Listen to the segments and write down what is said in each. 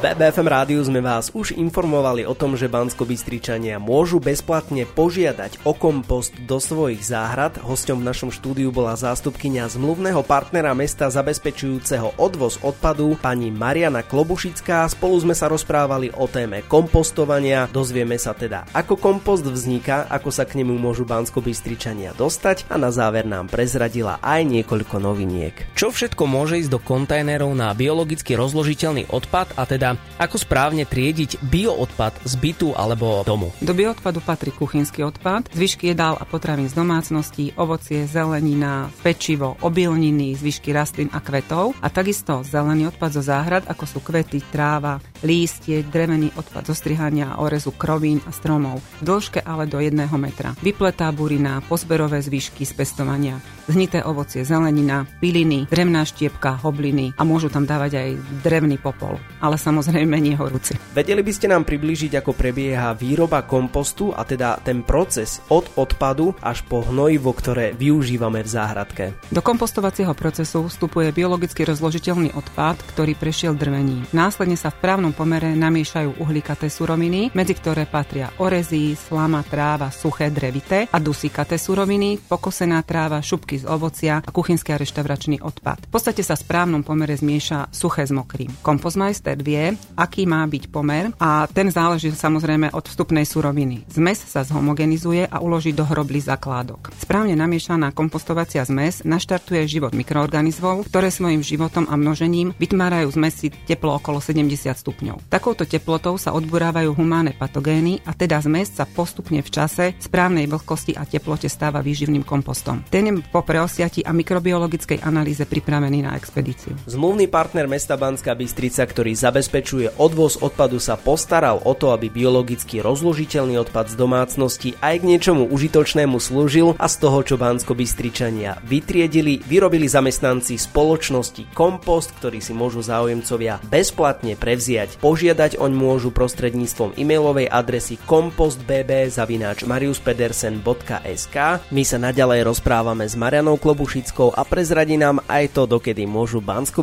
BBFM rádiu sme vás už informovali o tom, že bansko môžu bezplatne požiadať o kompost do svojich záhrad. Hosťom v našom štúdiu bola zástupkynia zmluvného partnera mesta zabezpečujúceho odvoz odpadu pani Mariana Klobušická. Spolu sme sa rozprávali o téme kompostovania. Dozvieme sa teda, ako kompost vzniká, ako sa k nemu môžu bansko dostať a na záver nám prezradila aj niekoľko noviniek. Čo všetko môže ísť do kontajnerov na biologicky rozložiteľný odpad a teda ako správne triediť bioodpad z bytu alebo domu. Do bioodpadu patrí kuchynský odpad, zvyšky jedál a potravín z domácností, ovocie, zelenina, pečivo, obilniny, zvyšky rastlín a kvetov a takisto zelený odpad zo záhrad, ako sú kvety, tráva, lístie, drevený odpad zo strihania a orezu krovín a stromov, v dĺžke ale do 1 metra. Vypletá burina, pozberové zvyšky z pestovania, zhnité ovocie, zelenina, piliny, drevná štiepka, hobliny a môžu tam dávať aj drevný popol. Ale samozrejme samozrejme nie horúci. Vedeli by ste nám priblížiť, ako prebieha výroba kompostu a teda ten proces od odpadu až po hnojivo, ktoré využívame v záhradke? Do kompostovacieho procesu vstupuje biologicky rozložiteľný odpad, ktorý prešiel drvením. Následne sa v právnom pomere namiešajú uhlíkaté suroviny, medzi ktoré patria orezy, slama, tráva, suché, drevité a dusíkaté suroviny, pokosená tráva, šupky z ovocia a kuchynský a reštauračný odpad. V podstate sa v správnom pomere zmieša suché s mokrým. Kompostmajster vie, aký má byť pomer a ten záleží samozrejme od vstupnej suroviny. Zmes sa zhomogenizuje a uloží do hrobly zakládok. Správne namiešaná kompostovacia zmes naštartuje život mikroorganizmov, ktoré svojim životom a množením vytmárajú zmesi teplo okolo 70 stupňov. Takouto teplotou sa odburávajú humánne patogény a teda zmes sa postupne v čase správnej vlhkosti a teplote stáva výživným kompostom. Ten je po preosiati a mikrobiologickej analýze pripravený na expedíciu. Zmluvný partner mesta Banská Bystrica, ktorý zabezpečuje zabezpečuje odvoz odpadu sa postaral o to, aby biologicky rozložiteľný odpad z domácnosti aj k niečomu užitočnému slúžil a z toho, čo Bansko Bystričania vytriedili, vyrobili zamestnanci spoločnosti Kompost, ktorý si môžu záujemcovia bezplatne prevziať. Požiadať oň môžu prostredníctvom e-mailovej adresy kompostbb.mariuspedersen.sk My sa naďalej rozprávame s Marianou Klobušickou a prezradí nám aj to, dokedy môžu Bansko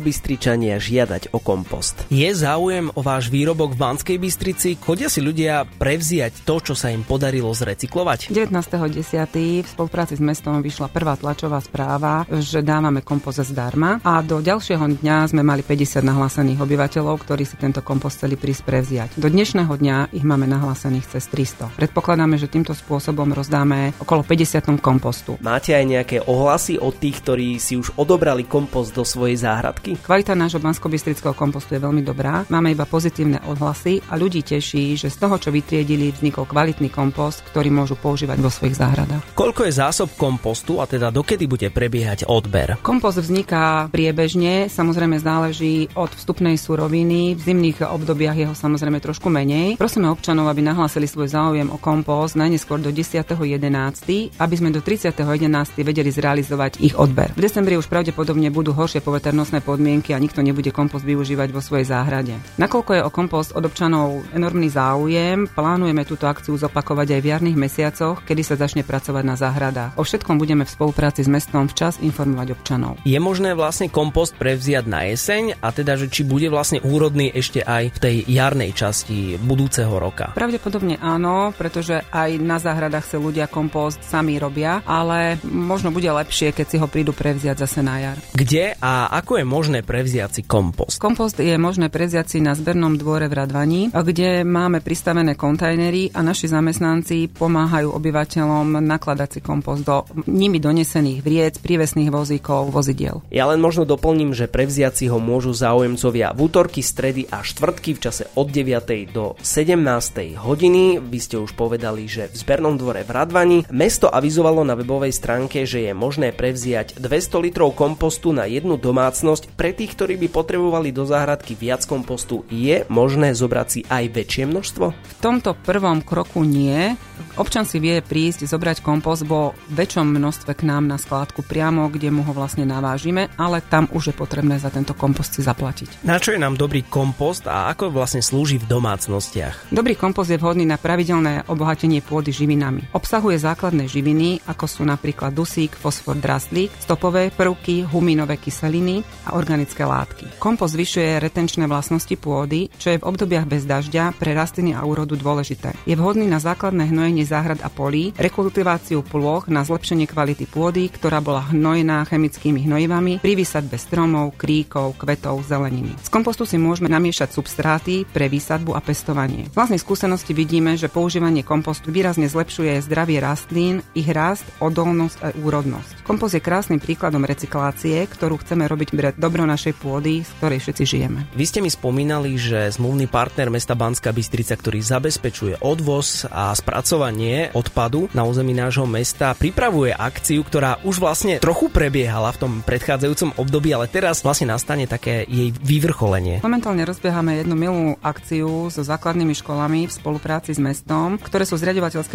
žiadať o kompost. Je záujem záujem o váš výrobok v Banskej Bystrici, chodia si ľudia prevziať to, čo sa im podarilo zrecyklovať? 19.10. v spolupráci s mestom vyšla prvá tlačová správa, že dávame kompost zdarma a do ďalšieho dňa sme mali 50 nahlásených obyvateľov, ktorí si tento kompost chceli prísť prevziať. Do dnešného dňa ich máme nahlásených cez 300. Predpokladáme, že týmto spôsobom rozdáme okolo 50 kompostu. Máte aj nejaké ohlasy od tých, ktorí si už odobrali kompost do svojej záhradky? Kvalita nášho bansko kompostu je veľmi dobrá. Máme iba pozitívne odhlasy a ľudí teší, že z toho, čo vytriedili, vznikol kvalitný kompost, ktorý môžu používať vo svojich záhradách. Koľko je zásob kompostu a teda dokedy bude prebiehať odber? Kompost vzniká priebežne, samozrejme záleží od vstupnej suroviny. V zimných obdobiach jeho samozrejme trošku menej. Prosíme občanov, aby nahlásili svoj záujem o kompost najneskôr do 10.11., aby sme do 30.11. vedeli zrealizovať ich odber. V decembri už pravdepodobne budú horšie poveternostné podmienky a nikto nebude kompost využívať vo svojej záhrade. Nakoľko je o kompost od občanov enormný záujem, plánujeme túto akciu zopakovať aj v jarných mesiacoch, kedy sa začne pracovať na záhradách. O všetkom budeme v spolupráci s mestom včas informovať občanov. Je možné vlastne kompost prevziať na jeseň a teda, že či bude vlastne úrodný ešte aj v tej jarnej časti budúceho roka? Pravdepodobne áno, pretože aj na záhradách sa ľudia kompost sami robia, ale možno bude lepšie, keď si ho prídu prevziať zase na jar. Kde a ako je možné prevziať si kompost? Kompost je možné prevziať si na zbernom dvore v Radvaní, kde máme pristavené kontajnery a naši zamestnanci pomáhajú obyvateľom nakladať si kompost do nimi donesených vriec, prívesných vozíkov, vozidiel. Ja len možno doplním, že prevziať si ho môžu záujemcovia v útorky, stredy a štvrtky v čase od 9. do 17. hodiny. Vy ste už povedali, že v zbernom dvore v Radvani mesto avizovalo na webovej stránke, že je možné prevziať 200 litrov kompostu na jednu domácnosť. Pre tých, ktorí by potrebovali do záhradky viac kompostu, kompostu je možné zobrať si aj väčšie množstvo? V tomto prvom kroku nie, Občan si vie prísť, zobrať kompost vo väčšom množstve k nám na skládku priamo, kde mu ho vlastne navážime, ale tam už je potrebné za tento kompost si zaplatiť. Na čo je nám dobrý kompost a ako vlastne slúži v domácnostiach? Dobrý kompost je vhodný na pravidelné obohatenie pôdy živinami. Obsahuje základné živiny, ako sú napríklad dusík, fosfor, draslík, stopové prvky, huminové kyseliny a organické látky. Kompost zvyšuje retenčné vlastnosti pôdy, čo je v obdobiach bez dažďa pre rastliny a úrodu dôležité. Je vhodný na základné hnojenie záhrad a polí, rekultiváciu plôch na zlepšenie kvality pôdy, ktorá bola hnojená chemickými hnojivami pri výsadbe stromov, kríkov, kvetov, zeleniny. Z kompostu si môžeme namiešať substráty pre výsadbu a pestovanie. Z vlastnej skúsenosti vidíme, že používanie kompostu výrazne zlepšuje zdravie rastlín, ich rast, odolnosť a úrodnosť. Kompost je krásnym príkladom recyklácie, ktorú chceme robiť pre dobro našej pôdy, z ktorej všetci žijeme. Vy ste mi spomínali, že zmluvný partner mesta Banská Bystrica, ktorý zabezpečuje odvoz a spracovanie odpadu na území nášho mesta, pripravuje akciu, ktorá už vlastne trochu prebiehala v tom predchádzajúcom období, ale teraz vlastne nastane také jej vyvrcholenie. Momentálne rozbiehame jednu milú akciu so základnými školami v spolupráci s mestom, ktoré sú z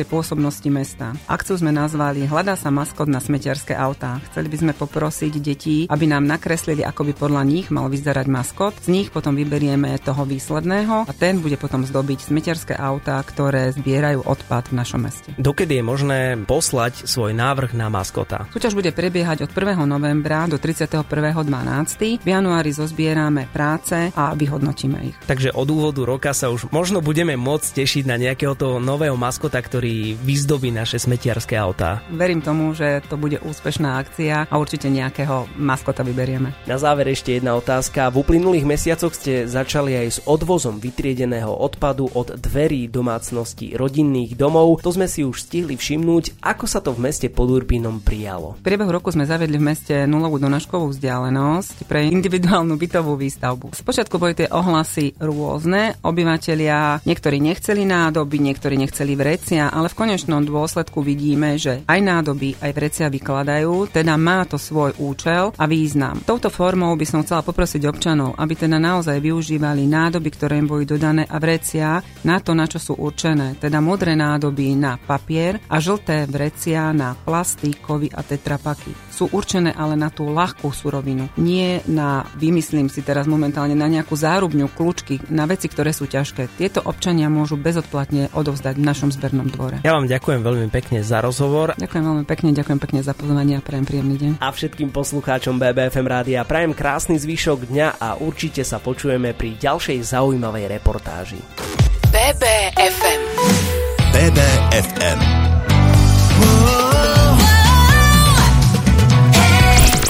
pôsobnosti mesta. Akciu sme nazvali Hľadá sa maskot na smetiarské autá. Chceli by sme poprosiť detí, aby nám nakreslili, ako by podľa nich mal vyzerať maskot. Z nich potom vyberieme toho výsledného a ten bude potom zdobiť smetiarské autá, ktoré zbierajú odpad v našom meste. Dokedy je možné poslať svoj návrh na maskota? Súťaž bude prebiehať od 1. novembra do 31.12. V januári zozbierame práce a vyhodnotíme ich. Takže od úvodu roka sa už možno budeme môcť tešiť na nejakého toho nového maskota, ktorý vyzdobí naše smetiarské autá. Verím tomu, že to bude úspešná akcia a určite nejakého maskota vyberieme. Na záver ešte jedna otázka. V uplynulých mesiacoch ste začali aj s odvozom vytriedeného odpadu od dverí domácnosti rodinných domov. To sme si už stihli všimnúť, ako sa to v meste pod Urbínom prijalo. V priebehu roku sme zavedli v meste nulovú donaškovú vzdialenosť pre individuálnu bytovú výstavbu. Spočiatku boli tie ohlasy rôzne, obyvatelia niektorí nechceli nádoby, niektorí nechceli vrecia, ale v konečnom dôsledku vidíme, že aj nádoby, aj vrecia vykladajú, teda má to svoj účel a význam. Touto formou by som chcela poprosiť občanov, aby teda naozaj využívali nádoby, ktoré im boli dodané a vrecia na to, na čo sú určené, teda modré nádoby na papier a žlté vrecia na plasty, kovy a tetrapaky. Sú určené ale na tú ľahkú surovinu, nie na, vymyslím si teraz momentálne, na nejakú zárubňu, kľúčky, na veci, ktoré sú ťažké. Tieto občania môžu bezodplatne odovzdať v našom zbernom dvore. Ja vám ďakujem veľmi pekne za rozhovor. Ďakujem veľmi pekne, ďakujem pekne za pozvanie a prajem príjemný deň. A všetkým poslucháčom BBFM rádia prajem krásny zvyšok dňa a určite sa počujeme pri ďalšej zaujímavej reportáži. BBFM BBFM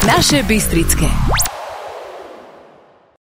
Naše Bystrické